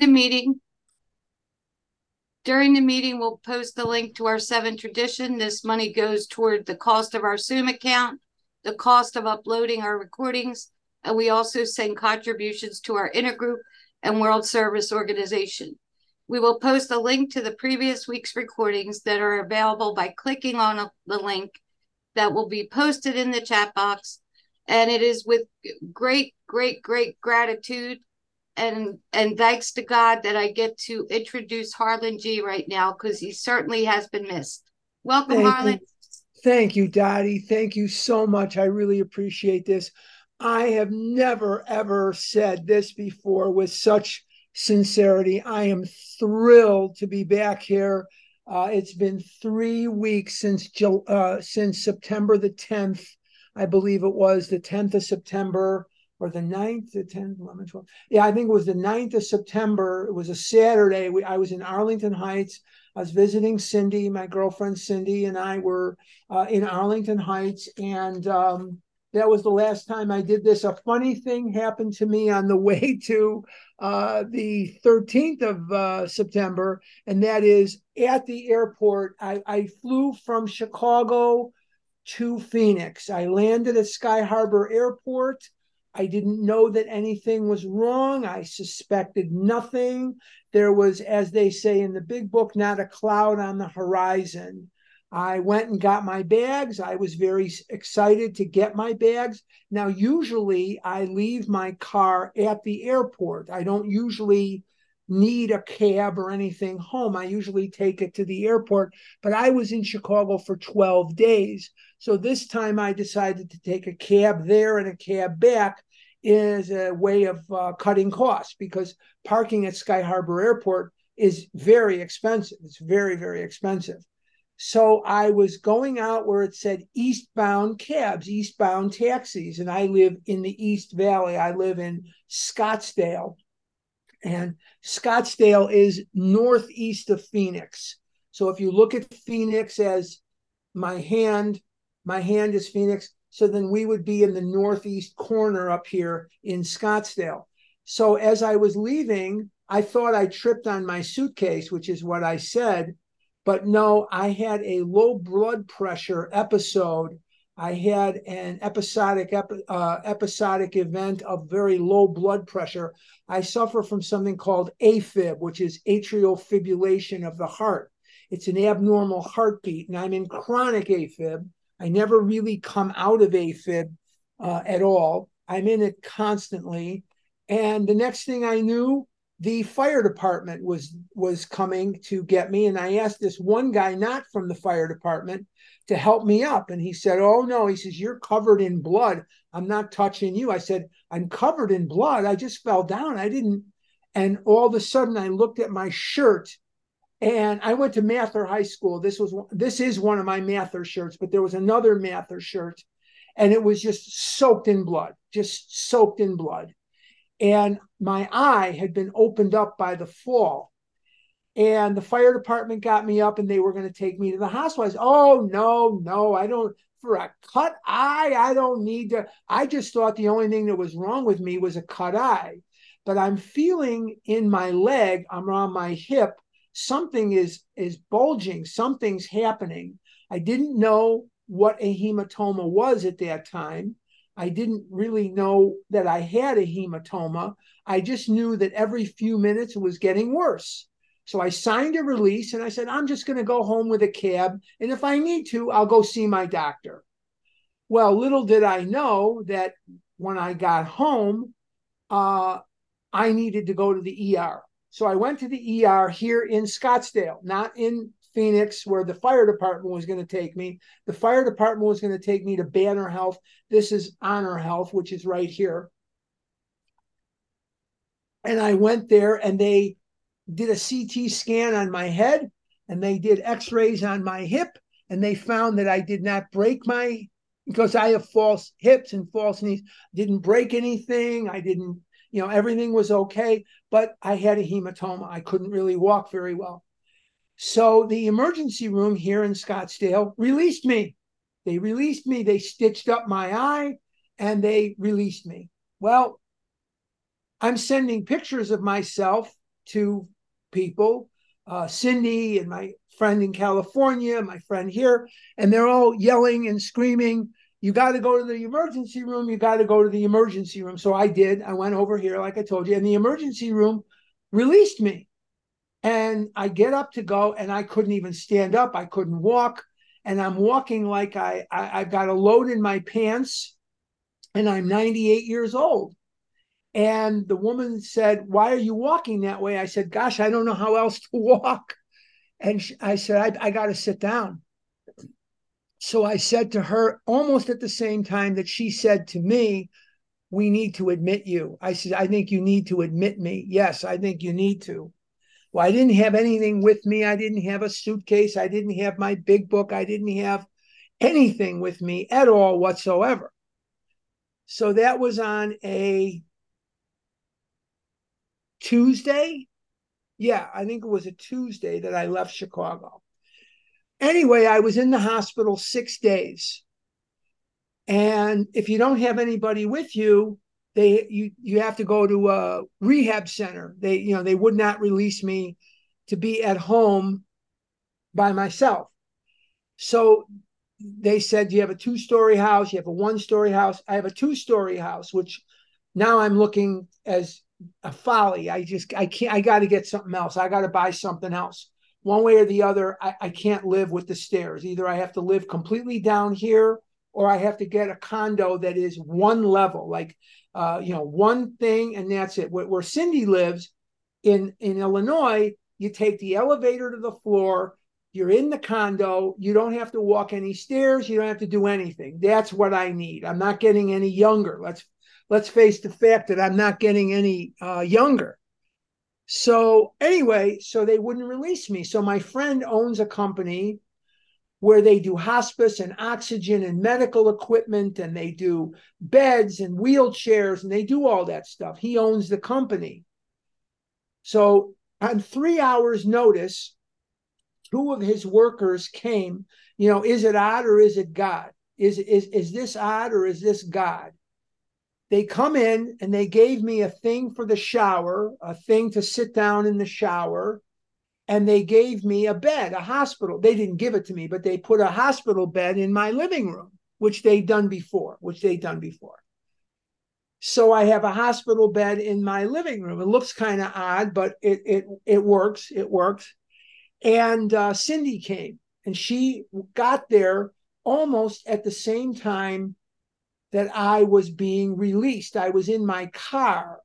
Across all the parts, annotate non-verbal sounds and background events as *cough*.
the meeting. During the meeting, we'll post the link to our seven tradition. This money goes toward the cost of our Zoom account, the cost of uploading our recordings, and we also send contributions to our intergroup and World Service Organization. We will post a link to the previous week's recordings that are available by clicking on the link that will be posted in the chat box. And it is with great, great, great gratitude and and thanks to God that I get to introduce Harlan G right now because he certainly has been missed. Welcome, Thank Harlan. You. Thank you, Dottie. Thank you so much. I really appreciate this. I have never ever said this before with such sincerity. I am thrilled to be back here. Uh, it's been three weeks since uh, since September the 10th, I believe it was the 10th of September or the 9th, the 10th, 11, 12. Yeah, I think it was the 9th of September. It was a Saturday. We, I was in Arlington Heights. I was visiting Cindy, my girlfriend Cindy, and I were uh, in Arlington Heights. And um, that was the last time I did this. A funny thing happened to me on the *laughs* way to uh, the 13th of uh, September, and that is at the airport. I, I flew from Chicago to Phoenix. I landed at Sky Harbor Airport. I didn't know that anything was wrong. I suspected nothing. There was, as they say in the big book, not a cloud on the horizon. I went and got my bags. I was very excited to get my bags. Now, usually I leave my car at the airport. I don't usually need a cab or anything home. I usually take it to the airport, but I was in Chicago for 12 days. So this time I decided to take a cab there and a cab back is a way of uh, cutting costs because parking at Sky Harbor Airport is very expensive. It's very, very expensive. So I was going out where it said eastbound cabs, eastbound taxis, and I live in the East Valley. I live in Scottsdale. And Scottsdale is northeast of Phoenix. So if you look at Phoenix as my hand my hand is Phoenix. So then we would be in the northeast corner up here in Scottsdale. So as I was leaving, I thought I tripped on my suitcase, which is what I said. But no, I had a low blood pressure episode. I had an episodic uh, episodic event of very low blood pressure. I suffer from something called AFib, which is atrial fibrillation of the heart. It's an abnormal heartbeat, and I'm in chronic AFib. I never really come out of AFib uh, at all. I'm in it constantly. And the next thing I knew, the fire department was was coming to get me and i asked this one guy not from the fire department to help me up. And he said oh no. He says you're covered in blood. I'm not touching you. I said i'm covered in blood. I just fell down. I didn't. And all of a sudden i looked at my shirt and I went to Mather High School. This was this is one of my Mather shirts, but there was another Mather shirt, and it was just soaked in blood, just soaked in blood. And my eye had been opened up by the fall. And the fire department got me up and they were going to take me to the hospital. I said, Oh, no, no, I don't, for a cut eye, I don't need to. I just thought the only thing that was wrong with me was a cut eye. But I'm feeling in my leg, I'm on my hip, something is is bulging something's happening i didn't know what a hematoma was at that time i didn't really know that i had a hematoma i just knew that every few minutes it was getting worse so i signed a release and i said i'm just going to go home with a cab and if i need to i'll go see my doctor well little did i know that when i got home uh, i needed to go to the er so I went to the ER here in Scottsdale, not in Phoenix, where the fire department was going to take me. The fire department was going to take me to Banner Health. This is Honor Health, which is right here. And I went there and they did a CT scan on my head and they did x rays on my hip. And they found that I did not break my, because I have false hips and false knees, didn't break anything. I didn't you know, everything was okay, but I had a hematoma. I couldn't really walk very well. So the emergency room here in Scottsdale released me. They released me. They stitched up my eye and they released me. Well, I'm sending pictures of myself to people, uh, Cindy and my friend in California, my friend here, and they're all yelling and screaming, You got to go to the emergency room. You got to go to the emergency room. So I did. I went over here, like I told you, and the emergency room released me. And I get up to go, and I couldn't even stand up. I couldn't walk. And I'm walking like I, I I've got a load in my pants, and I'm 98 years old. And the woman said, Why are you walking that way? I said, Gosh, I don't know how else to *laughs* walk. And she, I said, I, I got to sit down. So I said to her, almost at the same time that she said to me, We need to admit you. I said, I think you need to admit me. Yes, I think you need to. Well, I didn't have anything with me. I didn't have a suitcase. I didn't have my big book. I didn't have anything with me at all whatsoever. So that was on a Tuesday. Yeah, I think it was a Tuesday that I left Chicago. Anyway, I was in the hospital six days. And if you don't have anybody with you, they you you have to go to a rehab center. They you know they would not release me to be at home by myself. So they said you have a two story house, you have a one story house. I have a two story house, which now I'm looking as a folly. I just I can't. I got to get something else. I got to buy something else. One way or the other, I, I can't live with the stairs. Either I have to live completely down here, or I have to get a condo that is one level, like uh, you know, one thing, and that's it. Where, where Cindy lives in in Illinois, you take the elevator to the floor. You're in the condo. You don't have to walk any stairs. You don't have to do anything. That's what I need. I'm not getting any younger. Let's let's face the fact that I'm not getting any uh, younger. So anyway, so they wouldn't release me. So my friend owns a company where they do hospice and oxygen and medical equipment and they do beds and wheelchairs and they do all that stuff. He owns the company. So on three hours notice, two of his workers came, you know, is it odd or is it God? Is, is, is this odd or is this God? They come in and they gave me a thing for the shower, a thing to sit down in the shower, and they gave me a bed, a hospital. They didn't give it to me, but they put a hospital bed in my living room, which they'd done before, which they'd done before. So I have a hospital bed in my living room. It looks kind of odd, but it it it works. It works. And uh, Cindy came, and she got there almost at the same time that I was being released. I was in my car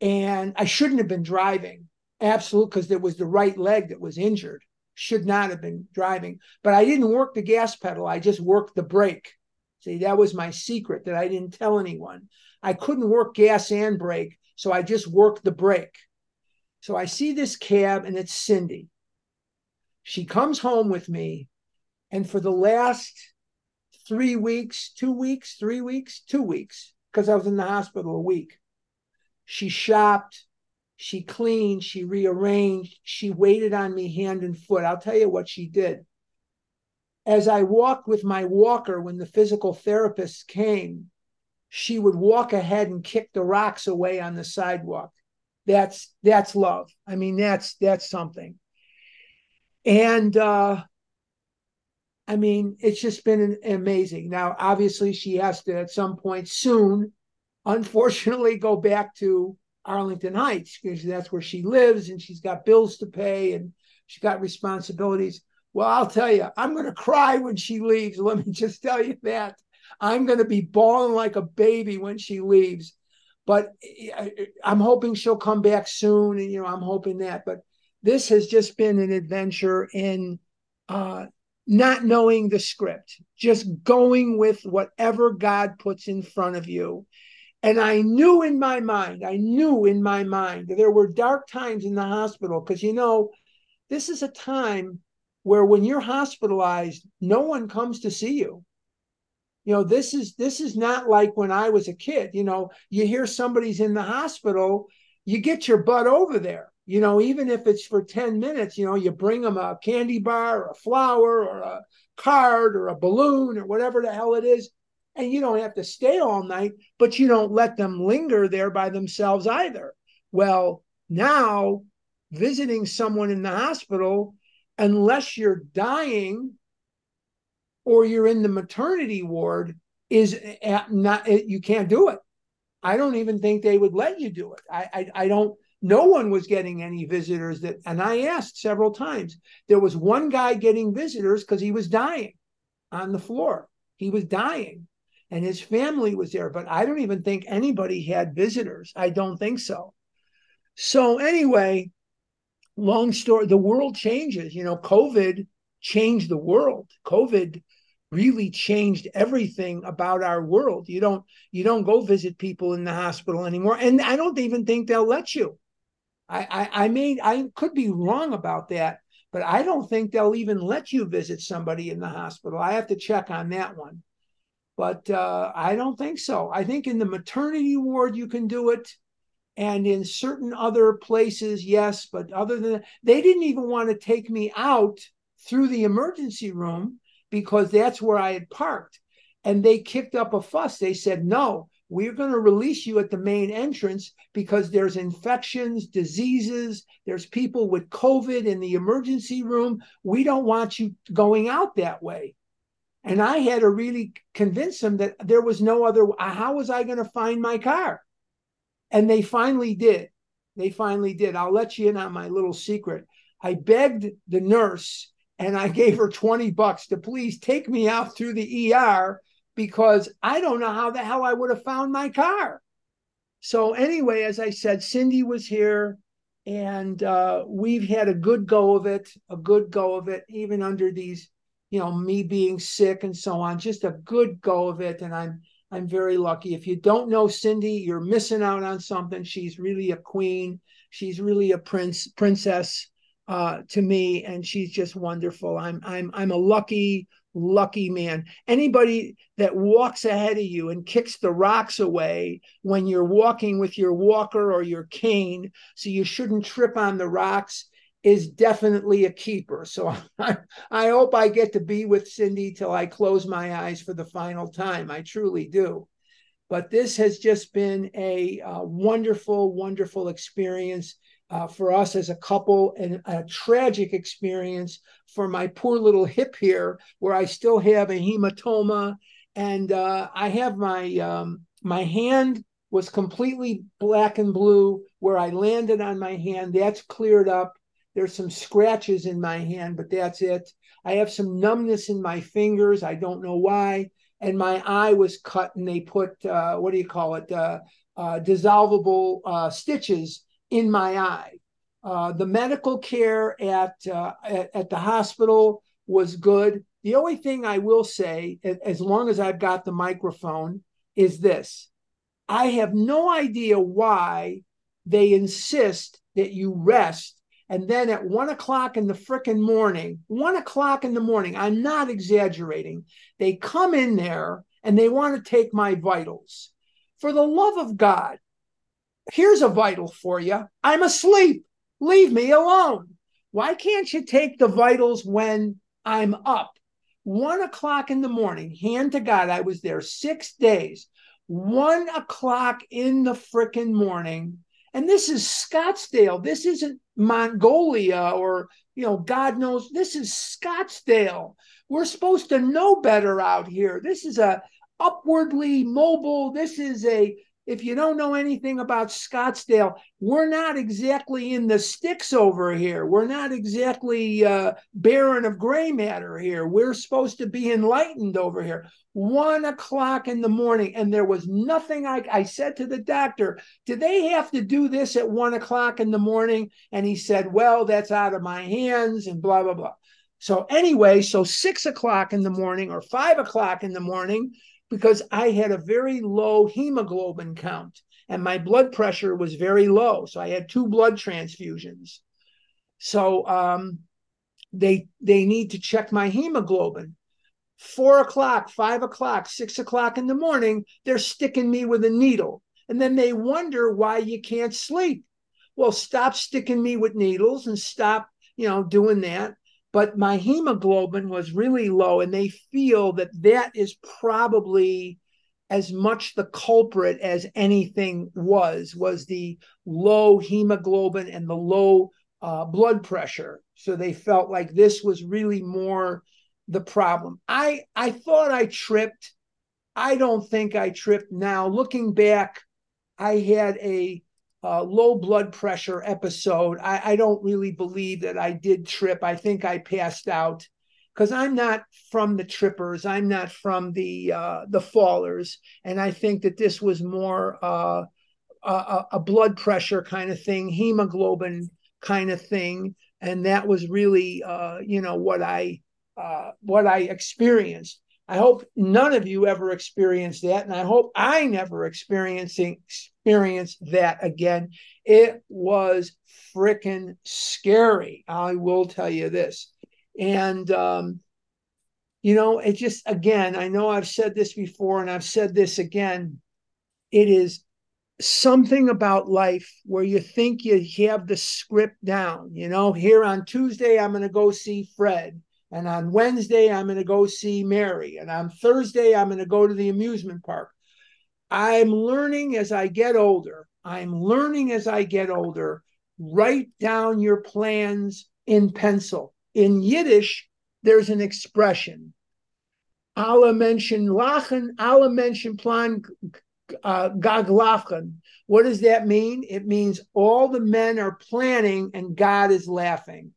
and I shouldn't have been driving. Absolutely, because there was the right leg that was injured. Should not have been driving. But I didn't work the gas pedal, I just worked the brake. See, that was my secret that I didn't tell anyone. I couldn't work gas and brake, so I just worked the brake. So I see this cab and it's Cindy. She comes home with me, and for the last three weeks, two weeks, three weeks, two weeks, because I was in the hospital a week. She shopped, she cleaned, she rearranged, she waited on me hand and foot. I'll tell you what she did. As I walked with my walker when the physical therapist came, she would walk ahead and kick the rocks away on the sidewalk. That's that's love. I mean, that's that's something. And uh I mean, it's just been amazing. Now, obviously, she has to at some point soon, unfortunately, go back to Arlington Heights because that's where she lives and she's got bills to pay and she's got responsibilities. Well, I'll tell you, I'm going to cry when she leaves. *laughs* Let me just tell you that. I'm going to be bawling like a baby when she leaves. But I'm hoping she'll come back soon. And, you know, I'm hoping that. But this has just been an adventure in uh, not knowing the script, just going with whatever God puts in front of you. And I knew in my mind, I knew in my mind there were dark times in the hospital because, you know, this is a time where when you're hospitalized, no one comes to see you. You know, this is this is not like when I was a kid. You know, you hear somebody's in the hospital, you get your butt over there you know, even if it's for 10 minutes, you know, you bring them a candy bar or a flower or a card or a balloon or whatever the hell it is. And you don't have to stay all night, but you don't let them linger there by themselves either. Well, now visiting someone in the hospital unless you're dying or you're in the maternity ward is eh, not eh, you can't do it i don't even think they would let you do it i i, I don't no one was getting any visitors that and i asked several times. There was one guy getting visitors because he was dying on the floor. He was dying and his family was there but i don't even think anybody had visitors. I don't think so. So anyway long story the world changes you know covid changed the world. Covid really changed everything about our world. You don't you don't go visit people in the hospital anymore and i don't even think they'll let you i i, I made i could be wrong about that but i don't think they'll even let you visit somebody in the hospital. I have to check on that one. But uh, i don't think so. I think in the maternity ward you can do it. And in certain other places yes but other than that they didn't even want to take me out through the emergency room because that's where i had parked. And they kicked up a fuss. They said no we're going to release you at the main entrance because there's infections diseases there's people with covid in the emergency room we don't want you going out that way and i had to really convince them that there was no other how was i going to find my car and they finally did. They finally did. I'll let you in on my little secret. I begged the nurse and I gave her 20 bucks to please take me out through the ER because I don't know how the hell I would have found my car. So, anyway, as I said, Cindy was here and uh, we've had a good go of it, a good go of it, even under these, you know, me being sick and so on, just a good go of it. And I'm I'm very lucky. If you don't know Cindy, you're missing out on something. She's really a queen. She's really a prince princess uh, to me, and she's just wonderful. I'm I'm I'm a lucky lucky man. Anybody that walks ahead of you and kicks the rocks away when you're walking with your walker or your cane, so you shouldn't trip on the rocks is definitely a keeper. So *laughs* I, I hope I get to be with Cindy till I close my eyes for the final time. I truly do. But this has just been a, a wonderful, wonderful experience uh, for us as a couple and a tragic experience for my poor little hip here, where I still have a hematoma. And uh, I have my um, my hand was completely black and blue where I landed on my hand. That's cleared up. There's some scratches in my hand, but that's it. I have some numbness in my fingers. I don't know why. And my eye was cut, and they put uh, what do you call it? Uh, uh, dissolvable uh, stitches in my eye. Uh, the medical care at, uh, at, at the hospital was good. The only thing I will say, as long as I've got the microphone, is this: I have no idea why they insist that you rest and then at one o'clock in the frickin' morning, one o'clock in the morning, I'm not exaggerating, they come in there and they want to take my vitals. For the love of God, here's a vital for you. I'm asleep. Leave me alone. Why can't you take the vitals when I'm up? One o'clock in the morning, hand to God, I was there six days. One o'clock in the frickin' morning, and this is Scottsdale. This isn't Mongolia or, you know, God knows. This is Scottsdale. We're supposed to know better out here. This is a upwardly mobile. This is a if you don't know anything about Scottsdale, we're not exactly in the sticks over here. We're not exactly uh, barren of gray matter here. We're supposed to be enlightened over here. One o'clock in the morning, and there was nothing I, I said to the doctor, Do they have to do this at one o'clock in the morning? And he said, Well, that's out of my hands, and blah, blah, blah. So, anyway, so six o'clock in the morning or five o'clock in the morning, because I had a very low hemoglobin count and my blood pressure was very low. So I had two blood transfusions. So um, they they need to check my hemoglobin. Four o'clock, five o'clock, six o'clock in the morning, they're sticking me with a needle. And then they wonder why you can't sleep. Well, stop sticking me with needles and stop, you know, doing that but my hemoglobin was really low and they feel that that is probably as much the culprit as anything was was the low hemoglobin and the low uh, blood pressure. So they felt like this was really more the problem. I I thought I tripped. I don't think I tripped now. Looking back, I had a uh, low blood pressure episode. I, I don't really believe that I did trip. I think I passed out because I'm not from the trippers. I'm not from the uh, the fallers, and I think that this was more uh, a, a, blood pressure kind of thing, hemoglobin kind of thing, and that was really uh, you know what I uh, what I experienced. I hope none of you ever experienced that, and I hope I never experiencing experience that again. It was freaking scary. I will tell you this, and um, you know, it just again. I know I've said this before, and I've said this again. It is something about life where you think you have the script down. You know, here on Tuesday, I'm going to go see Fred. And on Wednesday, I'm going to go see Mary. And on Thursday, I'm going to go to the amusement park. I'm learning as I get older. I'm learning as I get older. Write down your plans in pencil. In Yiddish, there's an expression. Alle Menschen lachen, alle Menschen plan uh, gaglachen. What does that mean? It means all the men are planning and God is laughing.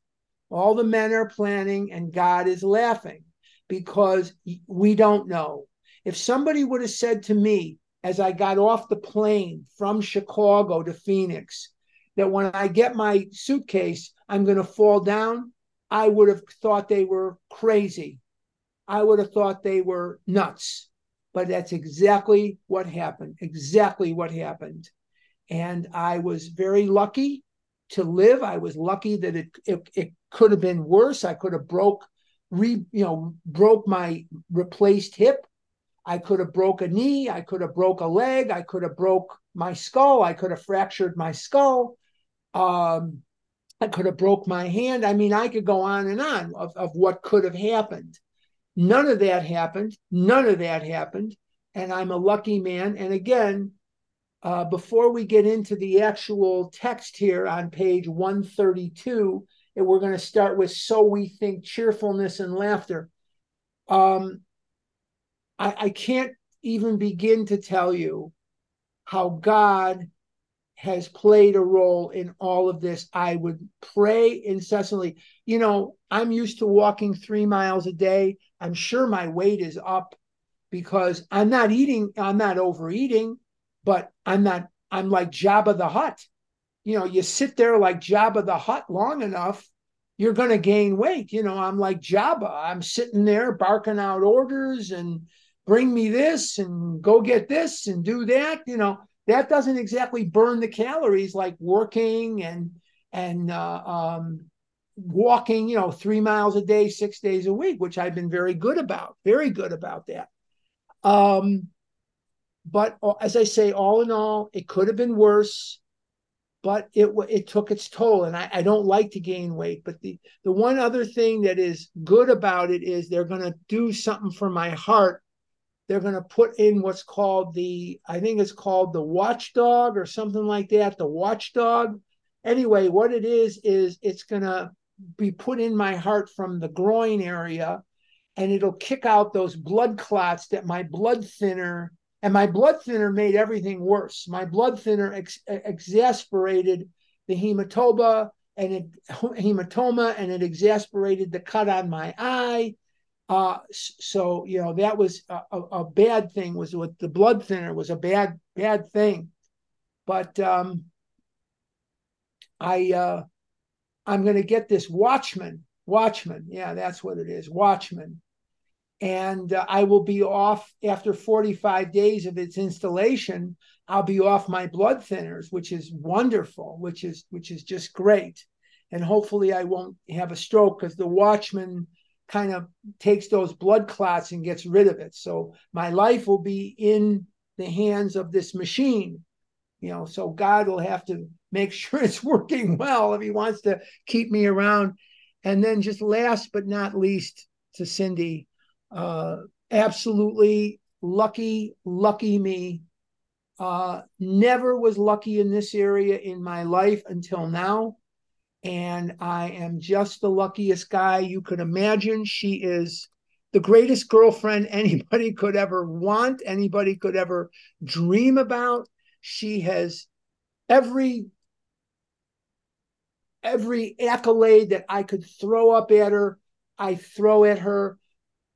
All the men are planning and God is laughing because we don't know. If somebody would have said to me as I got off the plane from Chicago to Phoenix that when I get my suitcase, I'm going to fall down, I would have thought they were crazy. I would have thought they were nuts. But that's exactly what happened. Exactly what happened. And I was very lucky to live. I was lucky that it, it, it could have been worse. I could have broke, re, you know, broke my replaced hip. I could have broke a knee. I could have broke a leg. I could have broke my skull. I could have fractured my skull. Um, I could have broke my hand. I mean, I could go on and on of, of what could have happened. None of that happened. None of that happened. And I'm a lucky man. And again, uh, before we get into the actual text here on page 132, and we're going to start with So We Think Cheerfulness and Laughter. Um, I, I can't even begin to tell you how God has played a role in all of this. I would pray incessantly. You know, I'm used to walking three miles a day. I'm sure my weight is up because I'm not eating, I'm not overeating but I'm not, I'm like Jabba the Hutt. You know, you sit there like Jabba the Hutt long enough, you're going to gain weight. You know, I'm like Jabba. I'm sitting there barking out orders and bring me this and go get this and do that. You know, that doesn't exactly burn the calories like working and, and, uh, um, walking, you know, three miles a day, six days a week, which I've been very good about, very good about that. Um, but uh, as I say, all in all, it could have been worse, but it it took its toll. And I, I don't like to gain weight, but the the one other thing that is good about it is they're going to do something for my heart. They're going to put in what's called the I think it's called the watchdog or something like that. The watchdog. Anyway, what it is is it's going to be put in my heart from the groin area and it'll kick out those blood clots that my blood thinner and my blood thinner made everything worse. My blood thinner ex- exasperated the hematoma and it, *laughs* hematoma and it exasperated the cut on my eye. Uh, so you know that was a, a, a, bad thing. Was with the blood thinner was a bad bad thing, but um, I uh, I'm going to get this Watchman. Watchman, yeah, that's what it is. Watchman and uh, I will be off after 45 days of its installation. I'll be off my blood thinners, which is wonderful, which is which is just great, and hopefully I won't have a stroke because the Watchman kind of takes those blood clots and gets rid of it. So my life will be in the hands of this machine, you know. So God will have to make *laughs* sure it's working well if He wants to keep me around. And then, just last but not least, to Cindy, uh, absolutely lucky, lucky me. Uh, never was lucky in this area in my life until now. And I am just the luckiest guy you could imagine. She is the greatest girlfriend *laughs* anybody could ever want, anybody could ever dream about. She has every every accolade that I could throw up at her, I throw at her.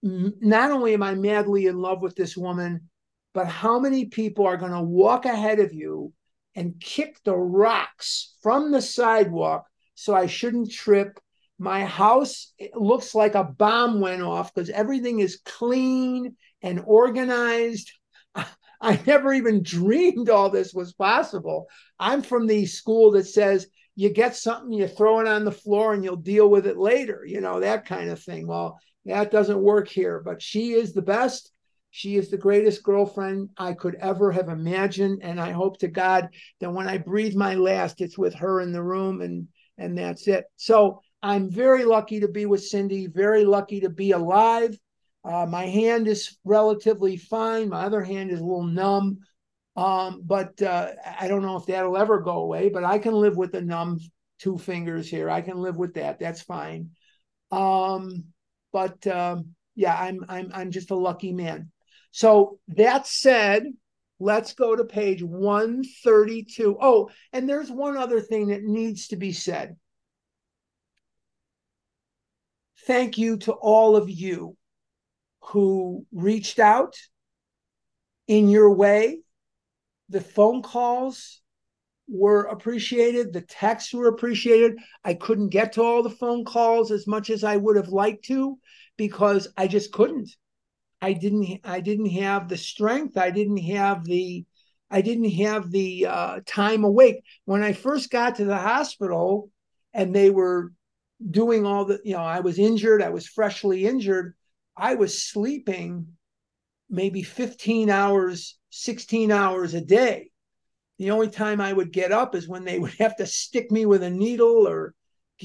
Not only am I madly in love with this woman, but how many people are going to walk ahead of you and kick the rocks from the sidewalk so I shouldn't trip? My house looks like a bomb went off because everything is clean and organized. *laughs* I never even dreamed all this was possible. I'm from the school that says you get something, you throw it on the floor and you'll deal with it later, you know, that kind of thing. Well, that doesn't work here, but she is the best. She is the greatest girlfriend I could ever have imagined. And I hope to God that when I breathe my last, it's with her in the room and and that's it. So I'm very lucky to be with Cindy, very lucky to be alive. Uh, my hand is relatively fine. My other hand is a little numb. Um, but uh, I don't know if that'll ever go away, but I can live with the numb two fingers here. I can live with that. That's fine. Um, but um, yeah, I'm I'm I'm just a lucky man. So that said, let's go to page 132. Oh, and there's one other thing that needs to be said. Thank you to all of you who reached out in your way the phone calls were appreciated. The texts were appreciated. I couldn't get to all the phone calls as much as I would have liked to because I just couldn't. I didn't. I didn't have the strength. I didn't have the. I didn't have the uh, time awake when I first got to the hospital, and they were doing all the. You know, I was injured. I was freshly injured. I was sleeping maybe 15 hours 16 hours a day. The only time I would get up is when they would *laughs* have to stick me with a needle or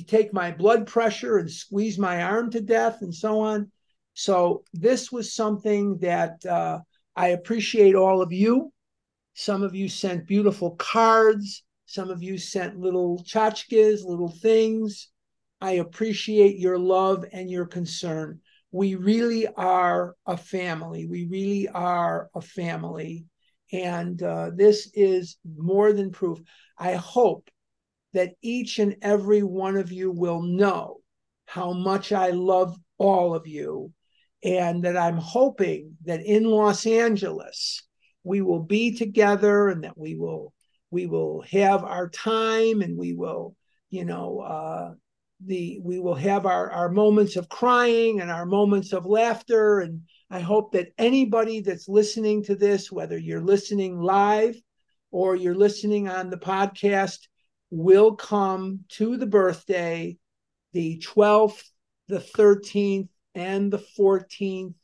take my blood pressure and squeeze my arm to death and so on. So, this was something that uh, I appreciate all of you. Some of you sent beautiful cards, some of you sent little tchotchkes, little things. I appreciate your love and your concern we really are a family. We really are a family. And uh, this is more than proof. I hope that each and every one of you will know how much I love all of you. And that I'm hoping that in Los Angeles, we will be together and that we will we will have our time and we will you know uh, the we will have our our moments of crying and our moments of laughter and i hope that anybody that's listening to this whether you're listening live or you're listening on the podcast will come to the birthday the 12th the 13th and the 14th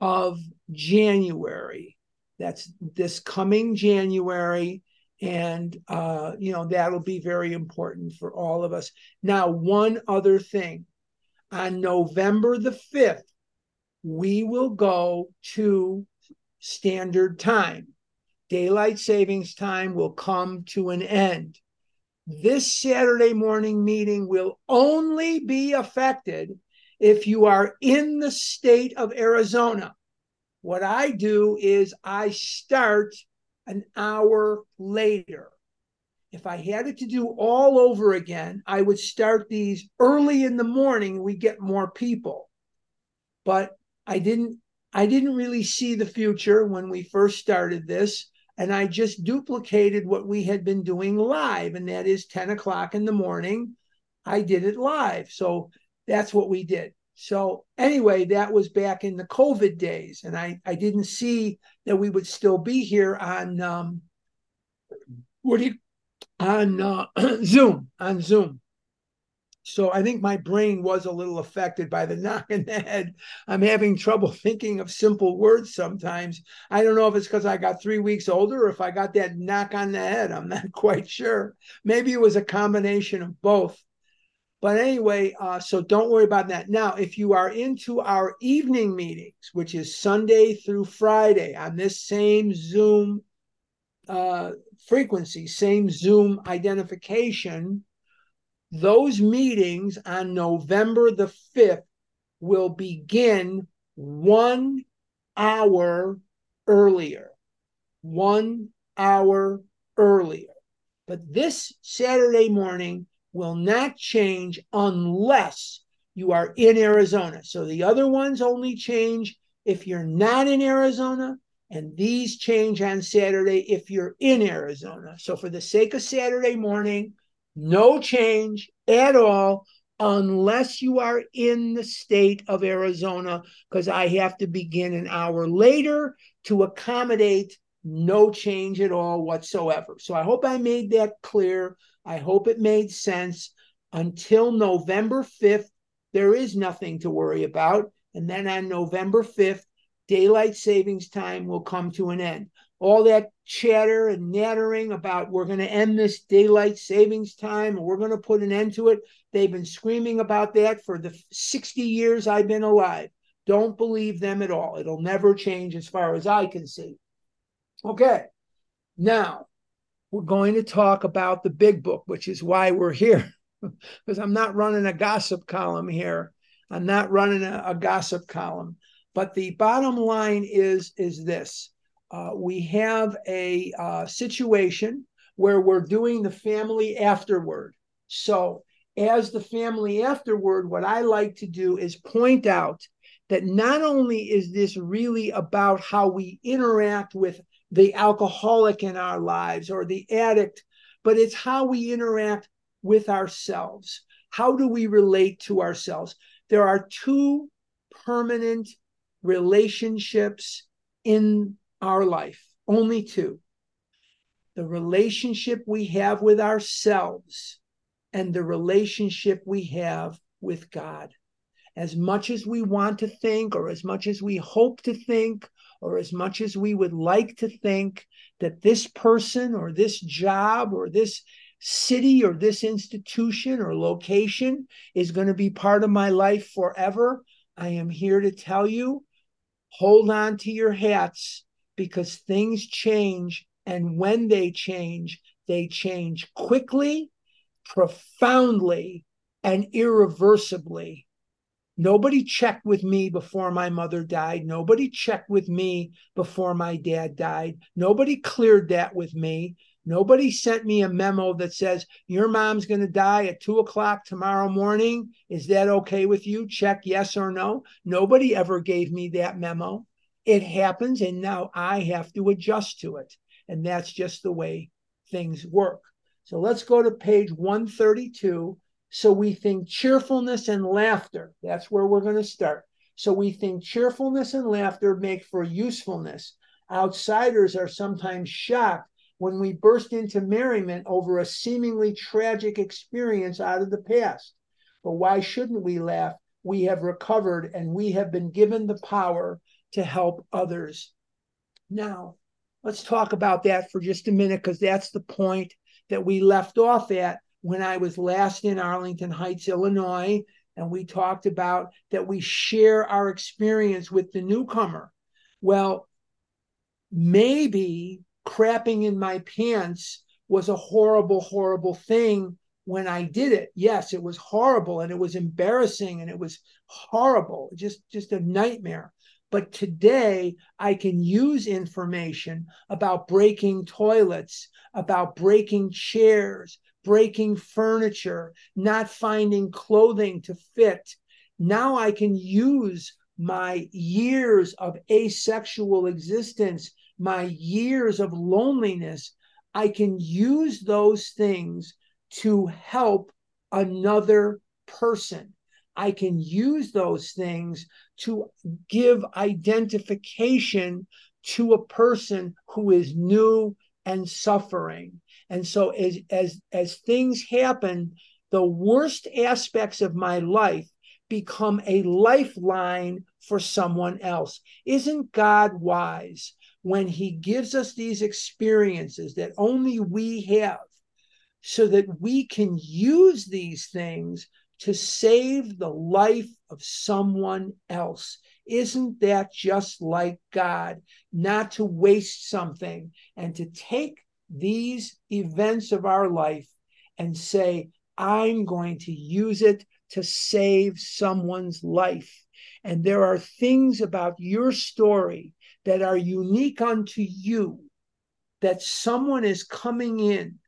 of january. That's this coming january and uh, you know that'll be very important for all of us. Now one other thing. On november the 5th we will go to standard time daylight savings time will come to an end this saturday morning meeting will only be affected if you are in the state of arizona what i do is i start an hour later. If I had it to do all over again, I would start these early in the morning. We get more people, but I didn't. I didn't really see the future when we first started this, and I just duplicated what we had been doing live, and that is 10 o'clock in the morning. I did it live. So that's what we did. So anyway, that was back in the COVID days, and I I didn't see that we would still be here on um, what do you on uh, *clears throat* Zoom on Zoom. So I think my brain was a little affected by the *laughs* knock in the head. I'm having trouble *laughs* thinking of simple words sometimes. I don't know if it's because I got three weeks older or if I got that knock on the head. I'm *laughs* not quite sure. Maybe it was a combination of both. But anyway, uh, so don't worry about that. Now, if you are into our evening meetings, which is Sunday through Friday on this same Zoom uh, frequency, same Zoom identification, Those meetings on November the 5th will begin one hour earlier. One hour earlier. But this Saturday morning will not change unless you are in Arizona. So the other ones only change if you're not in Arizona, and these change on Saturday if you're in Arizona. So for the sake of Saturday morning, no change at all unless you are in the state of Arizona, because I have to begin an hour later to accommodate no change at all whatsoever. So I hope I made that clear. I hope it made sense. Until November 5th, there is nothing to worry about. And then on November 5th, daylight savings time will come to an end. All that chatter and nattering about we're going to end this daylight savings time and we're going to put an end to it. They've been screaming about that for the 60 years I've been alive. Don't believe them at all. It'll never change as far as I can see. Okay, now we're going to talk about the big book, which is why we're here, *laughs* because I'm not running a gossip column here. I'm not running a, a gossip column. But the bottom line is is this: uh, we have a uh, situation where we're doing the family afterward. So, as the family afterward, what I like to do is point out that not only is this really about how we interact with the alcoholic in our lives or the addict, but it's how we interact with ourselves. How do we relate to ourselves? There are two permanent relationships in our life, only two. The relationship we have with ourselves and the relationship we have with God. As much as we want to think, or as much as we hope to think, or as much as we would like to think that this person or this job or this city or this institution or location is going to be part of my life forever, I am here to tell you hold on to your hats because things change. And when they change, they change quickly, profoundly, and irreversibly. Nobody checked with me before my mother died. Nobody checked with me before my dad died. Nobody cleared that with me. Nobody sent me a memo that says, Your mom's going to die at two o'clock tomorrow morning. Is that okay with you? Check yes or no. Nobody ever gave me that memo. It happens, and now I have to adjust to it. And that's just the way things work. So let's go to page 132 so we think cheerfulness and laughter. That's where we're going to start. So we think cheerfulness and laughter make for usefulness. Outsiders are sometimes shocked when we burst into merriment over a seemingly tragic experience out of the past. But why shouldn't we laugh? We have recovered and we have been given the power to help others. Now, let's talk about that for just a minute because that's the point that we left off at when I was last in Arlington Heights, Illinois, and we talked about that we share our experience with the newcomer. Well, maybe crapping in my pants was a horrible, horrible thing when I did it. Yes, it was horrible and it was embarrassing and it was horrible, just, just a nightmare. But today I can use information about breaking toilets, about breaking chairs, breaking furniture, not finding clothing to fit. Now I can use my years of asexual existence, my years of loneliness. I can use those things to help another person. I can use those things to give identification to a person who is new and suffering. And so as as as things happen, the worst aspects of my life become a lifeline for someone else. Isn't God wise when he gives us these experiences that only we have so that we can use these things to save the life of someone else? Isn't that just like God not to waste something and to take these events of our life and say, I'm going to use it to save someone's life. And there are things about your story that are unique unto you that someone is coming in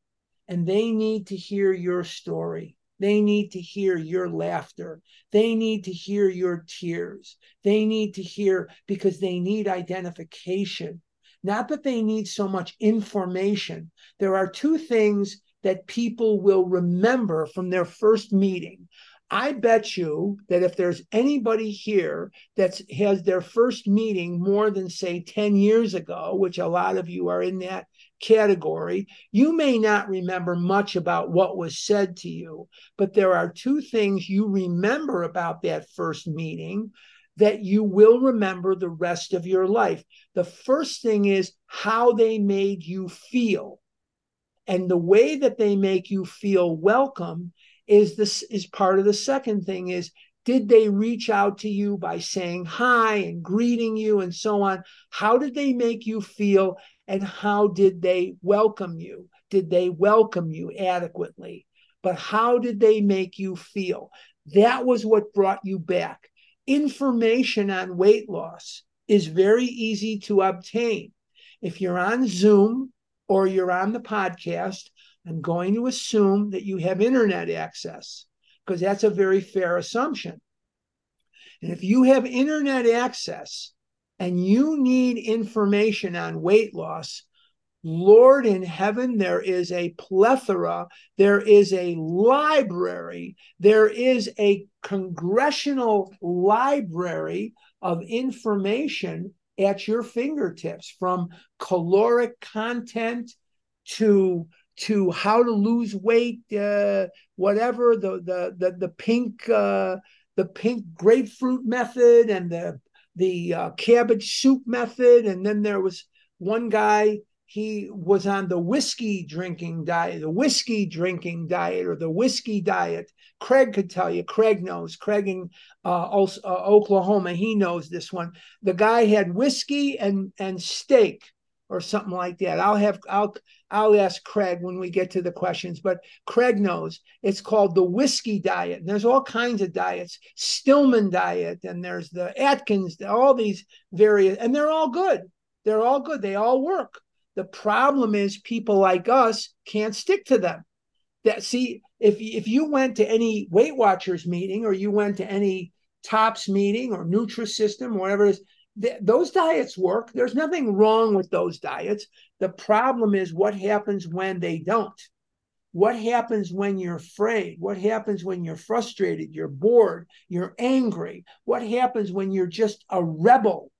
and they need to hear your story. They need to hear your laughter. They need to hear your tears. They need to hear because they need identification. Not that they need so much information. There are two things that people will remember from their first meeting. I bet you that if there's anybody here that has their first meeting more than, say, 10 years ago, which a lot of you are in that category, you may not remember much about what was said to you, but there are two things you remember about that first meeting that you will remember the rest of your life. The first thing is how they made you feel. And the way that they make you feel welcome is this is part of the second thing is did they reach out to you by saying hi and greeting you and so on? How did they make you feel? And how did they welcome you? Did they welcome you adequately? But how did they make you feel? That was what brought you back. Information on weight loss is very easy to obtain. If you're on Zoom or you're on the podcast, I'm going to assume that you have internet access because that's a very fair assumption. And if you have internet access and you need information on weight loss, Lord in heaven, there is a plethora, there is a library, there is a congressional library of information at your fingertips from caloric content to to how to lose weight, uh, whatever the the the, the pink uh, the pink grapefruit method and the the uh, cabbage soup method, and then there was one guy he was on the whiskey drinking diet, the whiskey drinking diet, or the whiskey diet. Craig could tell you. Craig knows. Craig in uh, also, uh, Oklahoma, he knows this one. The guy had whiskey and and steak or something like that. I'll have I'll I'll ask Craig when we get to the questions, but Craig knows it's called the whiskey diet. And there's all kinds of diets, Stillman diet, and there's the Atkins, all these various, and they're all good. They're all good. They all work. The problem is people like us can't stick to them. That see, if if you went to any Weight Watchers meeting or you went to any Tops meeting or Nutrisystem whatever it is, th- those diets work. There's nothing wrong with those diets. The problem is what happens when they don't. What happens when you're afraid? What happens when you're frustrated? You're bored? You're angry? What happens when you're just a rebel?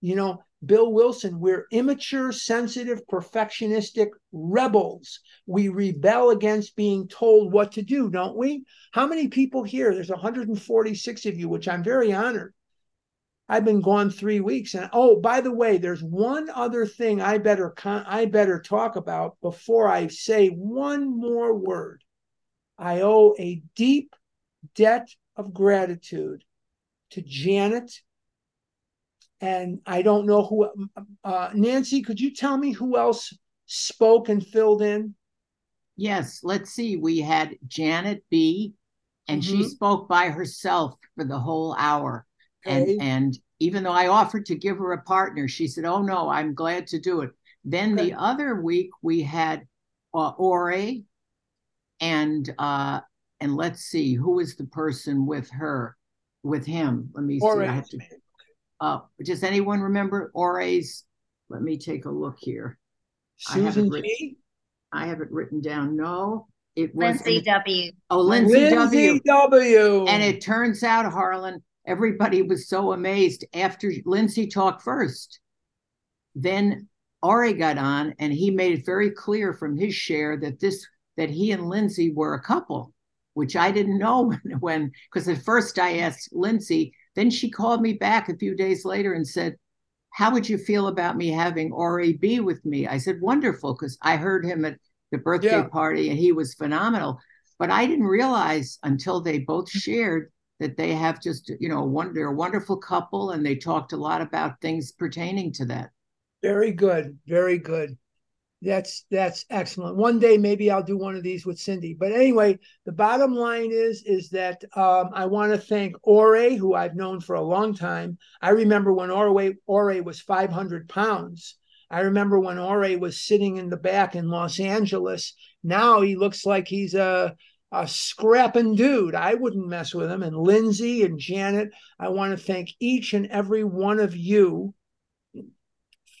You know, Bill Wilson, we're immature, sensitive, perfectionistic rebels. We rebel against being told what to do, don't we? How many people here? There's 146 of you, which I'm very honored. I've been gone three weeks, and oh, by the way, there's one other thing I better con- I better talk about before I say one more word. I owe a deep debt of gratitude to Janet and I don't know who. Uh, Nancy, could you tell me who else spoke and filled in? Yes, let's see. We had Janet B, and mm-hmm. she spoke by herself for the whole hour. Okay. And and even though I offered to give her a partner, she said, "Oh no, I'm glad to do it." Then okay. the other week we had uh, Ore, and uh, and let's see who was the person with her, with him. Let me Ore. see. I have to uh, does anyone remember Ore's? Let me take a look here. Susan I G. I have it written down. No, it was Lindsay W. Oh, Lindsay, Lindsay w. w. And it turns out, Harlan, everybody was so amazed after Lindsay talked first. Then Ari got on, and he made it very clear from his share that this that he and Lindsay were a couple, which I didn't know *laughs* when because at first I asked Lindsay, then she called me back a few days later and said, How would you feel about me having Ori be with me? I said, Wonderful, because I heard him at the birthday yeah. party and he was phenomenal. But I didn't realize until they both shared that they have just, you know, one, they're a wonderful couple and they talked a lot about things pertaining to that. Very good. Very good. That's that's excellent. One day maybe I'll do one of these with Cindy. But anyway, the bottom line is is that um, I want to thank Ore, who I've known for a long time. I remember when Ore Ore was 500 pounds. I remember when Ore was sitting in the back in Los Angeles. Now he looks like he's a a scrapping dude. I wouldn't mess with him. And Lindsay and Janet, I want to thank each and every one of you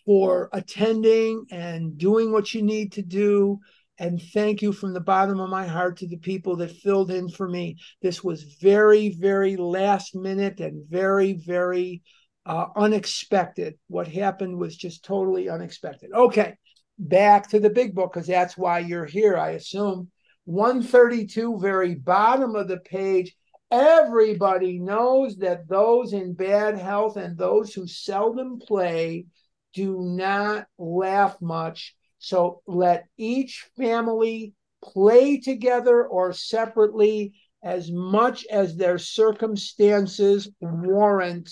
for attending and doing what you need to do. And thank you from the bottom of my heart to the people that filled in for me. This was very, very last minute and very, very uh, unexpected. What happened was just totally unexpected. Okay, back to the big book because that's why you're here, I assume. 132, very bottom of the page. Everybody knows that those in bad health and those who seldom play do not laugh much. So let each family play together or separately as much as their circumstances warrant.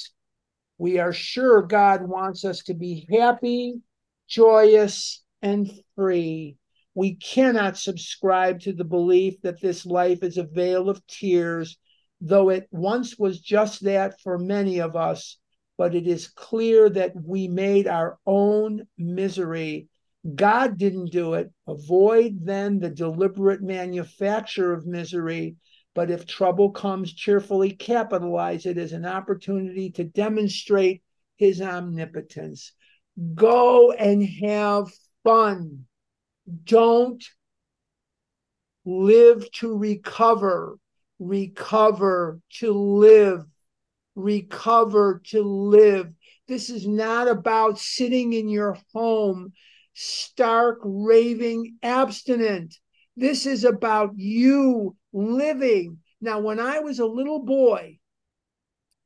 We are sure God wants us to be happy, joyous, and free. We cannot subscribe to the belief that this life is a vale of tears, though it once was just that for many of us but it is clear that we made our own misery. God didn't do it. Avoid then the deliberate manufacture of misery. But if trouble comes, cheerfully capitalize it as an opportunity to demonstrate his omnipotence. Go and have fun. Don't live to recover, recover to live recover, to live. This is not about sitting in your home, stark, raving, abstinent. This is about you living. Now, when I was a little boy,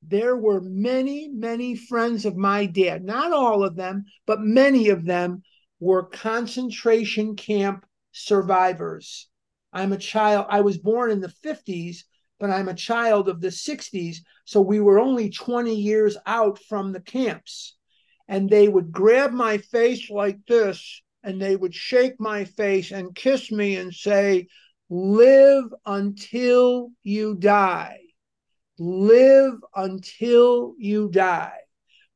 there were many, many friends of my dad. Not all of them, but many of them were concentration camp survivors. I'm a child, I was born in the 50s, but I'm a child of the 60s. So we were only 20 years out from the camps. And they would grab my face like this and they would shake my face and kiss me and say, Live until you die. Live until you die.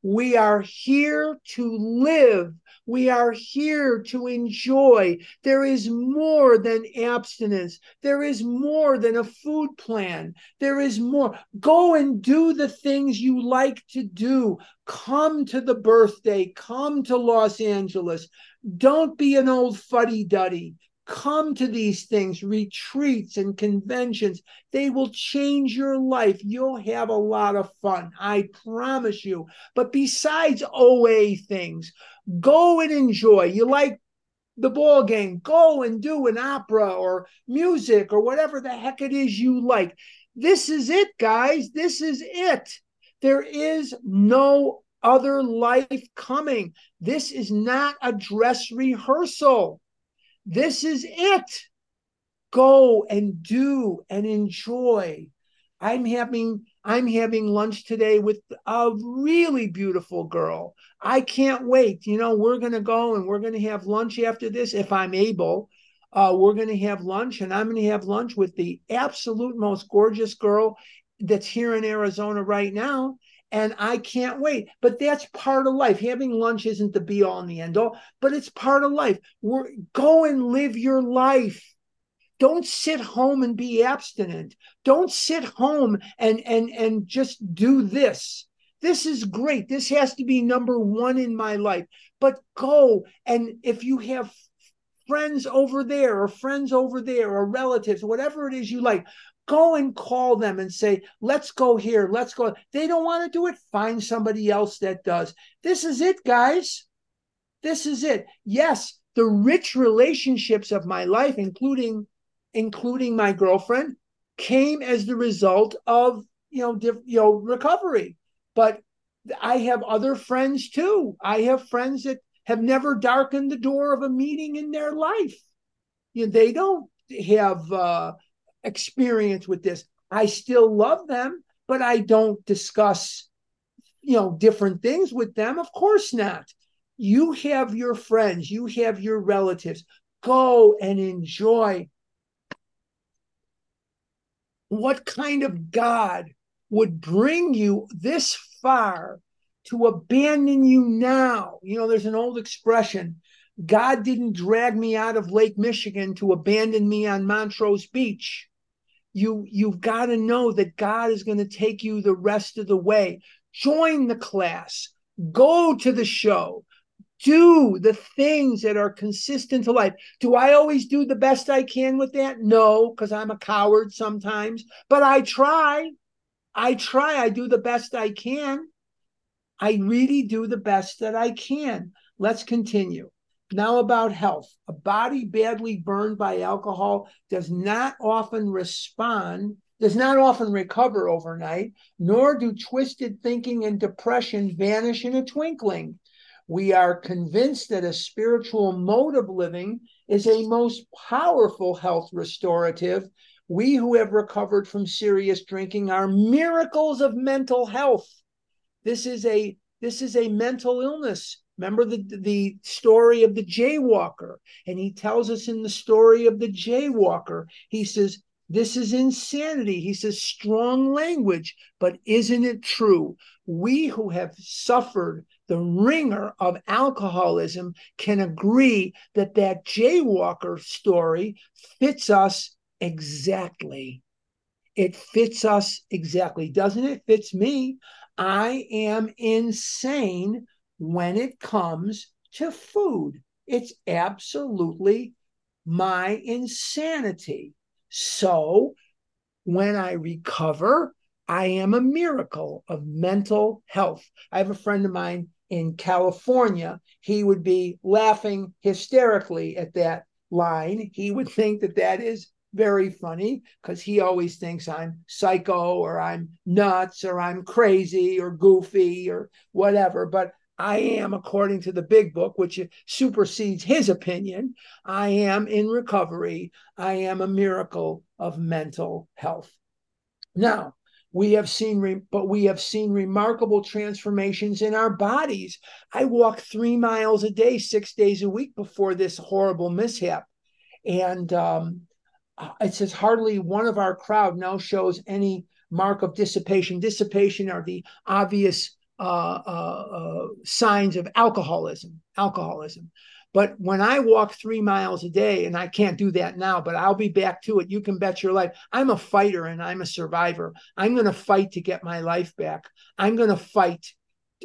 We are here to live we are here to enjoy. There is more than abstinence. There is more than a food plan. There is more. Go and do the things you like to do. Come to the birthday. Come to Los Angeles. Don't be an old fuddy duddy come to these things, retreats and conventions. They will change your life. You'll have a lot of fun. I promise you. But besides OA things, go and enjoy. You like the ball game, go and do an opera or music or whatever the heck it is you like. This is it, guys. This is it. There is no other life coming. This is not a dress rehearsal. This is it. Go and do and enjoy. I'm having I'm having lunch today with a really beautiful girl. I can't wait. You know, we're going to go and we're going to have lunch after this if I'm able. Uh, we're going to have lunch and I'm going to have lunch with the absolute most gorgeous girl that's here in Arizona right now and I can't wait. But that's part of life. Having lunch isn't the be all and the end all, but it's part of life. We're go and live your life. Don't sit home and be abstinent. Don't sit home and and and just do this. This is great. This has to be number one in my life. But go and if you have friends over there or friends over there or relatives, whatever it is you like, Go and call them and say, let's go here, let's go. They don't want to do it. Find somebody else that does. This is it, guys. This is it. Yes, the rich relationships of my life, including including my girlfriend, came as the result of you know diff, you know recovery. But I have other friends too. I have friends that have never darkened the door of a meeting in their life. You know, they don't have uh, experience with this. I still love them, but I don't discuss, you know, different things with them. Of course not. You have your friends, you have your relatives. Go and enjoy. What kind of God would bring you this far to abandon you now? You know, there's an old expression God didn't drag me out of Lake Michigan to abandon me on Montrose Beach. You, you've got to know that God is going to take you the rest of the way. Join the class, go to the show, do the things that are consistent to life. Do I always do the best I can with that? No, because I'm a coward sometimes, but I try. I try. I do the best I can. I really do the best that I can. Let's continue. Now, about health. A body badly burned by alcohol does not often respond, does not often recover overnight, nor do twisted thinking and depression vanish in a twinkling. We are convinced that a spiritual mode of living is a most powerful health restorative. We who have recovered from serious drinking are miracles of mental health. This is a this is a mental illness Remember the, the story of the jaywalker? And he tells us in the story of the jaywalker, he says, This is insanity. He says, strong language, but isn't it true? We who have suffered the wringer of alcoholism can agree that that jaywalker story fits us exactly. It fits us exactly. Doesn't it? Fits me. I am insane when it comes to food. It's absolutely my insanity. So when I recover, I am a miracle of mental health. I have a friend of mine in California. He would be laughing hysterically at that line. He would think that that is very funny because he always thinks I'm psycho or I'm nuts or I'm crazy or goofy or whatever. But I am, according to the big book, which supersedes his opinion, I am in recovery. I am a miracle of mental health. Now, we have seen, re- but we have seen remarkable transformations in our bodies. I walked three miles a day, six days a week before this horrible mishap. And um, it says hardly one of our crowd now shows any mark of dissipation. Dissipation are the obvious uh, uh, uh, Uh, uh, uh, signs of alcoholism. Alcoholism. But when I walk three miles a day, and I can't do that now, but I'll be back to it. You can bet your life. I'm a fighter and I'm a survivor. I'm going to fight to get my life back. I'm going to fight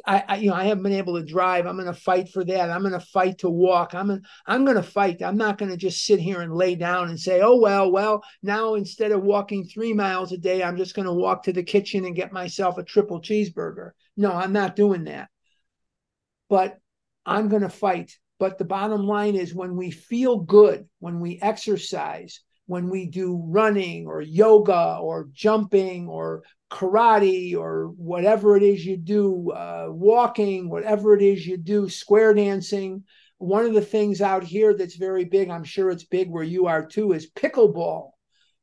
I, I, you know I haven't been able to drive. I'm going to fight for that. I'm going to fight to walk. I'm I'm going to fight. I'm not going to just sit here and lay down and say, "Oh well, well, now instead of walking 3 miles a day, I'm just going to walk to the kitchen and get myself a triple cheeseburger." No, I'm not doing that. But I'm going to fight. But the bottom line is when we feel good, when we exercise, when we do running or yoga or jumping or karate or whatever it is you do, uh, walking, whatever it is you do, square dancing. One of the things out here that's very big, I'm sure it's big where you are too, is pickleball.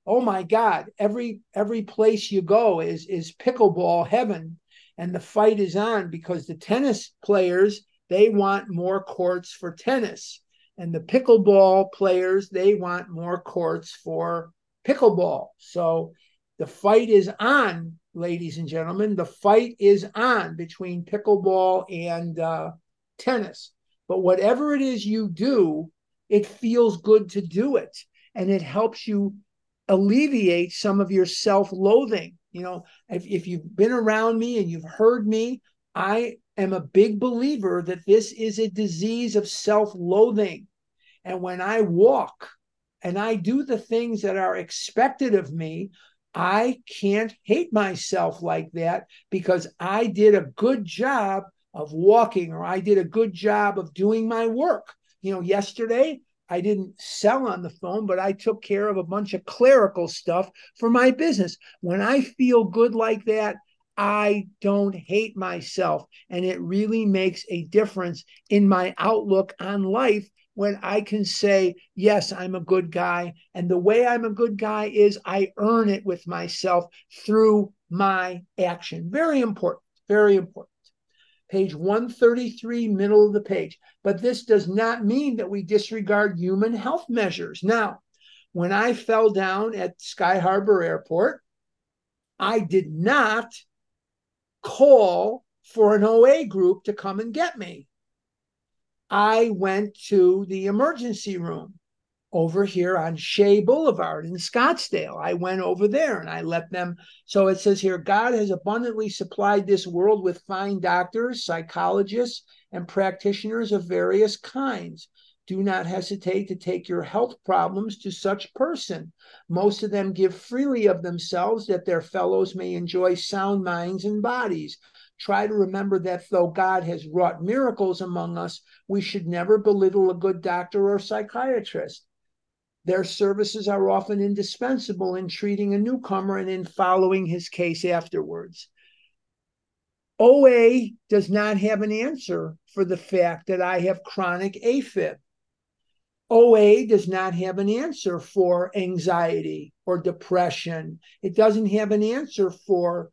Oh my God! Every every place you go is is pickleball heaven, and the fight is on because the tennis players they want more courts for tennis, and the pickleball players they want more courts for pickleball. So the fight is on ladies and gentlemen. The fight is on between pickleball and uh, tennis. But whatever it is you do, it feels good to do it. And it helps you alleviate some of your self loathing. You know, if, if you've been around me and you've heard me, I am a big believer that this is a disease of self loathing. And when I walk and I do the things that are expected of me, I can't hate myself like that because I did a good job of walking or I did a good job of doing my work. You know, yesterday I didn't sell on the phone, but I took care of a bunch of clerical stuff for my business. When I feel good like that, I don't hate myself. And it really makes a difference in my outlook on life when I can say, yes, I'm a good guy. And the way I'm a good guy is I earn it with myself through my action. Very important. Very important. Page 133, middle of the page. But this does not mean that we disregard human health measures. Now, when I fell down at Sky Harbor Airport, I did not call for an OA group to come and get me. I went to the emergency room over here on Shea Boulevard in Scottsdale. I went over there and I let them. So it says here God has abundantly supplied this world with fine doctors, psychologists, and practitioners of various kinds. Do not hesitate to take your health problems to such person. Most of them give freely of themselves that their fellows may enjoy sound minds and bodies. Try to remember that though God has wrought miracles among us, we should never belittle a good doctor or psychiatrist. Their services are often indispensable in treating a newcomer and in following his case afterwards. OA does not have an answer for the fact that I have chronic AFib. OA does not have an answer for anxiety or depression. It doesn't have an answer for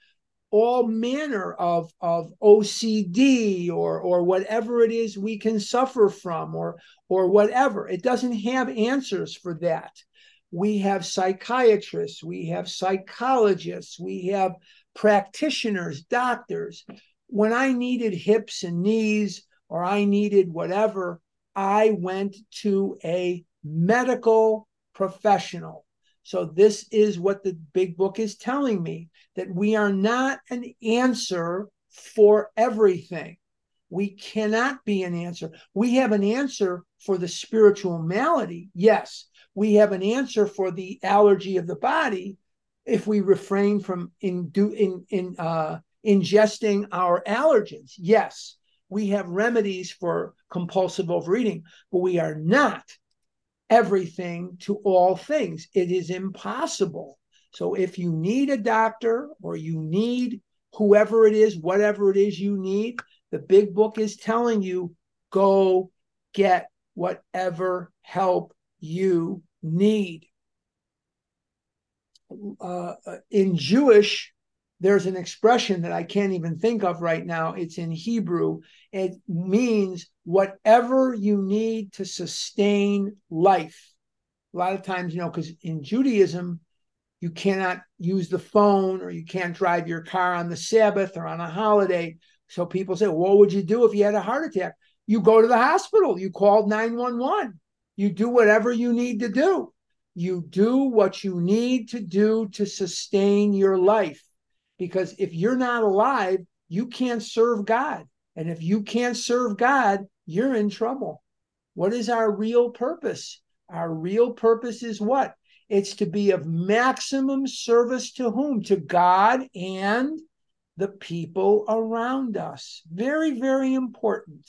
all manner of, of OCD or, or whatever it is we can suffer from or, or whatever. It doesn't have answers for that. We have psychiatrists, we have psychologists, we have practitioners, doctors. When I needed hips and knees or I needed whatever, I went to a medical professional. So, this is what the big book is telling me that we are not an answer for everything. We cannot be an answer. We have an answer for the spiritual malady. Yes, we have an answer for the allergy of the body if we refrain from in, in, in, uh, ingesting our allergens. Yes, we have remedies for compulsive overeating, but we are not everything to all things. It is impossible. So if you need a doctor or you need whoever it is, whatever it is you need, the big book is telling you go get whatever help you need. Uh, uh in Jewish there's an expression that I can't even think of right now. It's in Hebrew. It means whatever you need to sustain life. A lot of times, you know, because in Judaism, you cannot use the phone or you can't drive your car on the Sabbath or on a holiday. So people say, What would you do if you had a heart attack? You go to the hospital, you call 911, you do whatever you need to do. You do what you need to do to sustain your life because if you're not alive, you can't serve God. And if you can't serve God, you're in trouble. What is our real purpose? Our real purpose is what? It's to be of maximum service to whom? To God and the people around us. Very, very important.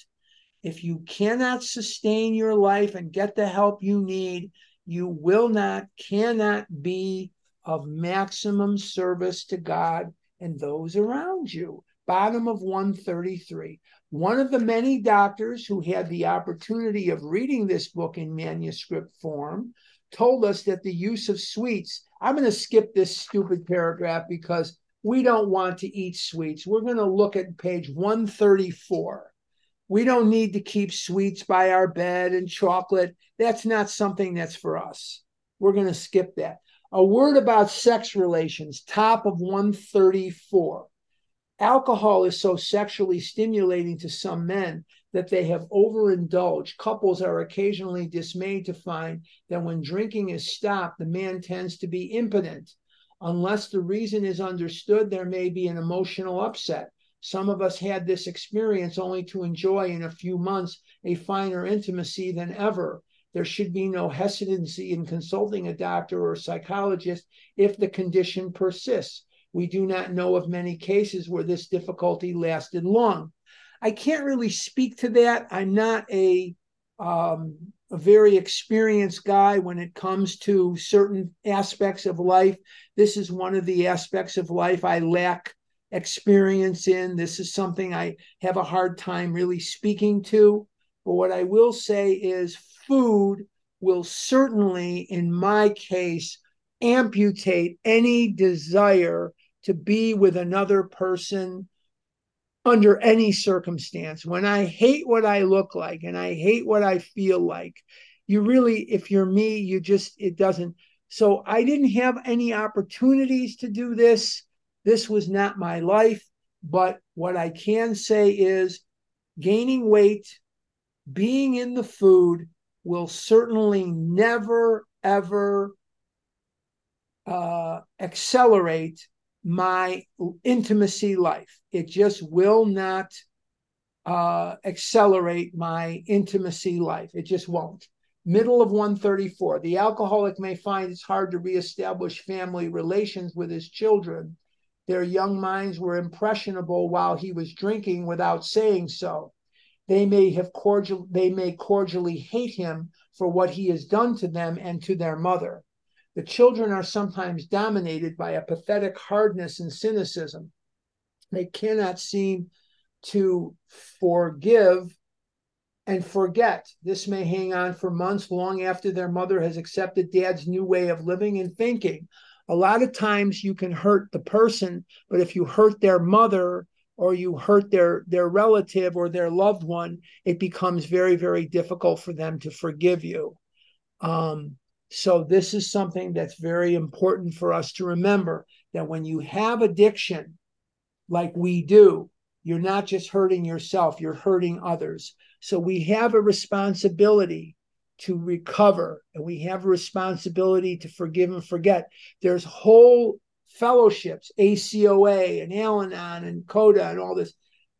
If you cannot sustain your life and get the help you need, you will not, cannot be of maximum service to God and those around you. Bottom of 133. One of the many doctors who had the opportunity of reading this book in manuscript form told us that the use of sweets, I'm going to skip this stupid paragraph because we don't want to eat sweets. We're going to look at page 134. We don't need to keep sweets by our bed and chocolate. That's not something that's for us. We're going to skip that. A word about sex relations, top of 134. Alcohol is so sexually stimulating to some men that they have overindulged. Couples are occasionally dismayed to find that when drinking is stopped, the man tends to be impotent. Unless the reason is understood, there may be an emotional upset. Some of us had this experience only to enjoy in a few months a finer intimacy than ever. There should be no hesitancy in consulting a doctor or a psychologist if the condition persists. We do not know of many cases where this difficulty lasted long. I can't really speak to that. I'm not a, um, a very experienced guy when it comes to certain aspects of life. This is one of the aspects of life I lack experience in. This is something I have a hard time really speaking to. But what I will say is food will certainly, in my case, amputate any desire to be with another person under any circumstance. When I hate what I look like and I hate what I feel like, you really, if you're me, you just, it doesn't. So I didn't have any opportunities to do this. This was not my life. But what I can say is gaining weight, being in the food will certainly never, ever uh, accelerate my intimacy life. It just will not uh, accelerate my intimacy life. It just won't. Middle of 134. The alcoholic may find it's hard to reestablish family relations with his children. Their young minds were impressionable while he was drinking without saying so. They may have cordial they may cordially hate him for what he has done to them and to their mother. The children are sometimes dominated by a pathetic hardness and cynicism. They cannot seem to forgive and forget. This may hang on for months long after their mother has accepted dad's new way of living and thinking. A lot of times you can hurt the person, but if you hurt their mother or you hurt their their relative or their loved one, it becomes very very difficult for them to forgive you. Um, so, this is something that's very important for us to remember that when you have addiction, like we do, you're not just hurting yourself, you're hurting others. So, we have a responsibility to recover and we have a responsibility to forgive and forget. There's whole fellowships, ACOA and Al Anon and CODA and all this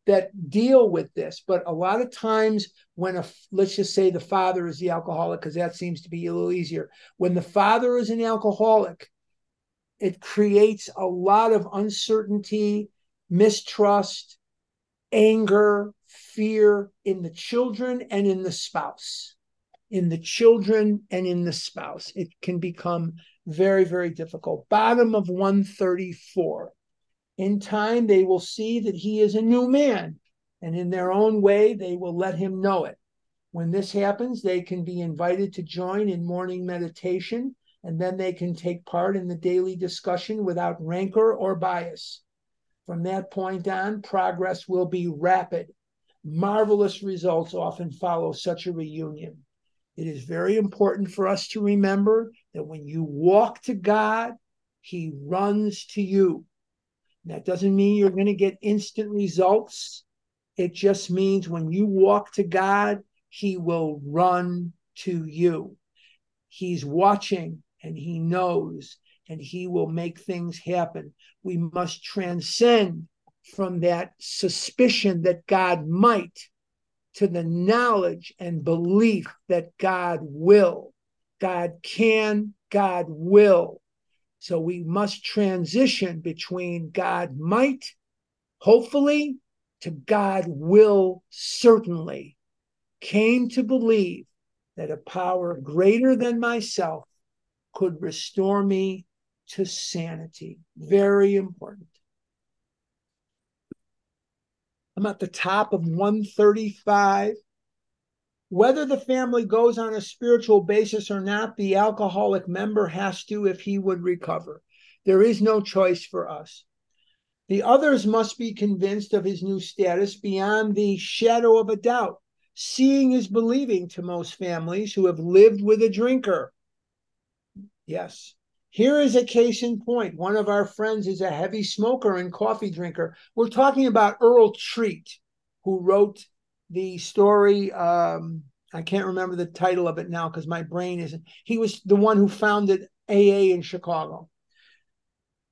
that deal with this. But a lot of times, when a let's just say the father is the alcoholic, because that seems to be a little easier. When the father is an alcoholic, it creates a lot of uncertainty, mistrust, anger, fear in the children and in the spouse. In the children and in the spouse, it can become very, very difficult. Bottom of 134 in time, they will see that he is a new man, and in their own way, they will let him know it. When this happens, they can be invited to join in morning meditation, and then they can take part in the daily discussion without rancor or bias. From that point on, progress will be rapid. Marvelous results often follow such a reunion. It is very important for us to remember that when you walk to God, He runs to you. That doesn't mean you're going to get instant results. It just means when you walk to God, He will run to you. He's watching and He knows and He will make things happen. We must transcend from that suspicion that God might to the knowledge and belief that God will. God can, God will. So we must transition between God might, hopefully, to God will certainly. Came to believe that a power greater than myself could restore me to sanity. Very important. I'm at the top of 135. Whether the family goes on a spiritual basis or not, the alcoholic member has to if he would recover. There is no choice for us. The others must be convinced of his new status beyond the shadow of a doubt. Seeing is believing to most families who have lived with a drinker. Yes. Here is a case in point. One of our friends is a heavy smoker and coffee drinker. We're talking about Earl Treat, who wrote the story. Um, I can't remember the title of it now because my brain isn't. He was the one who founded AA in Chicago.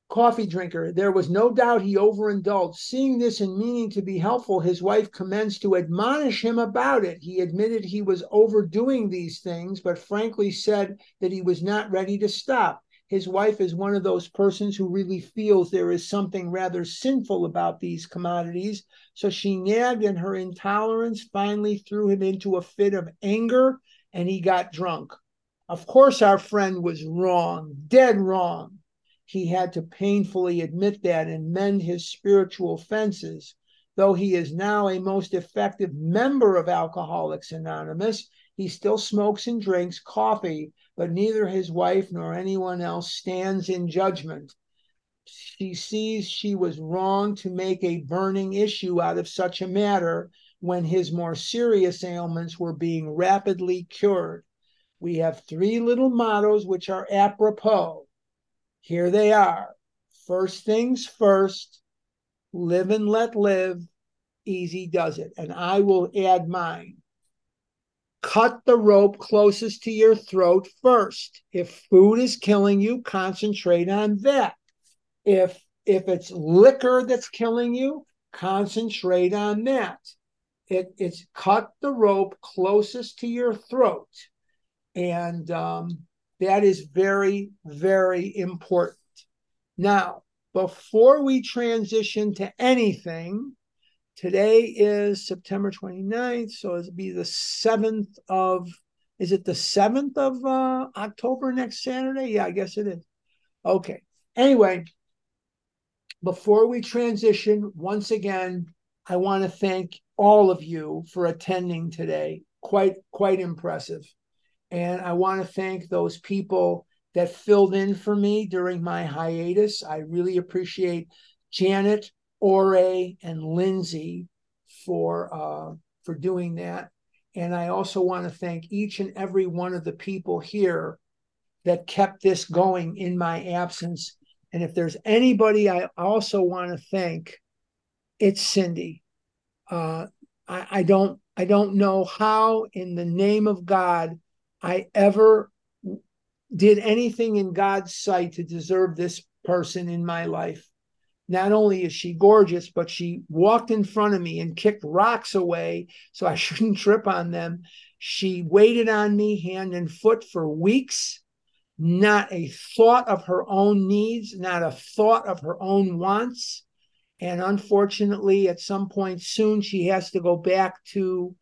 Coffee drinker. There was no doubt he overindulged. Seeing this and meaning to be helpful, his wife commenced to admonish him about it. He admitted he was overdoing these things, but frankly said that he was not ready to stop his wife is one of those persons who really feels there is something rather sinful about these commodities. So she nagged, and her intolerance finally threw him into a fit of anger, and he got drunk. Of course, our friend was wrong, dead wrong. He had to painfully admit that and mend his spiritual fences. Though he is now a most effective member of Alcoholics Anonymous, he still smokes and drinks coffee but neither his wife nor anyone else stands in judgment. she sees she was wrong to make a burning issue out of such a matter when his more serious ailments were being rapidly cured. We have three little mottos which are apropos. Here they are. First things first, live and let live, easy does it. And I will add mine. Cut the rope closest to your throat first. If food is killing you, concentrate on that. If if it's liquor that's killing you, concentrate on that. It, it's cut the rope closest to your throat. And um, that is very, very important. Now, before we transition to anything, today is September 29th, so it'll be the 7th of, is it the 7th of uh, October next Saturday? Yeah, I guess it is. Okay. Anyway, before we transition, once again, I want to thank all of you for attending today. Quite, quite impressive. And I want to thank those people that filled in for me during my hiatus. I really appreciate Janet, Ore, and Lindsay for uh, for doing that. And I also want to thank each and every one of the people here that kept this going in my absence. And if there's anybody I also want to thank, it's Cindy. Uh, I, I don't I don't know how in the name of God I ever did anything in God's sight to deserve this person in my life. Not only is she gorgeous, but she walked in front of me and kicked rocks away so I *laughs* shouldn't trip on them. She waited on me hand and foot for weeks. Not a thought of her own needs, not a thought of her own wants. And unfortunately, at some point soon, she has to go back to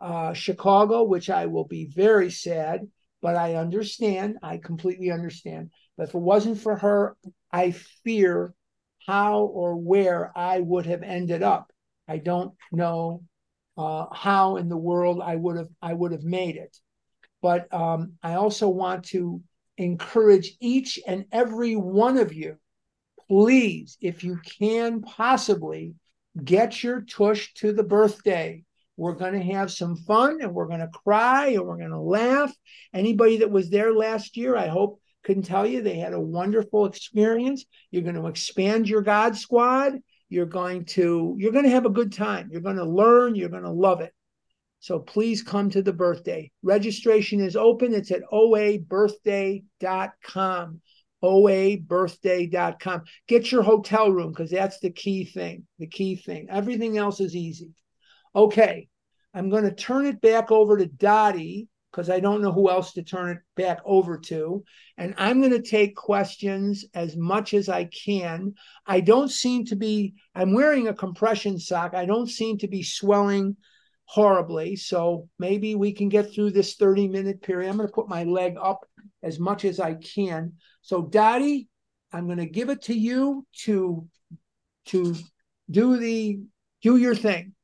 uh, Chicago, which I will be very sad, but I understand. I completely understand. But if it wasn't for her, I fear how or where I would have ended up. I don't know uh, how in the world I would have I would have made it. But um, I also want to encourage each and every one of you, please, if you can possibly, get your tush to the birthday we're going to have some fun and we're going to cry and we're going to laugh. Anybody that was there last year, I hope can tell you they had a wonderful experience. You're going to expand your God squad. You're going to you're going to have a good time. You're going to learn, you're going to love it. So please come to the birthday. Registration is open. It's at oabirthday.com. oabirthday.com. Get your hotel room because that's the key thing. The key thing. Everything else is easy. Okay, I'm going to turn it back over to Dottie because I don't know who else to turn it back over to. And I'm going to take questions as much as I can. I don't seem to be, I'm wearing a compression sock. I don't seem to be swelling horribly. So maybe we can get through this 30 minute period. I'm going to put my leg up as much as I can. So, Dottie, I'm going to give it to you to, to do the, do your thing.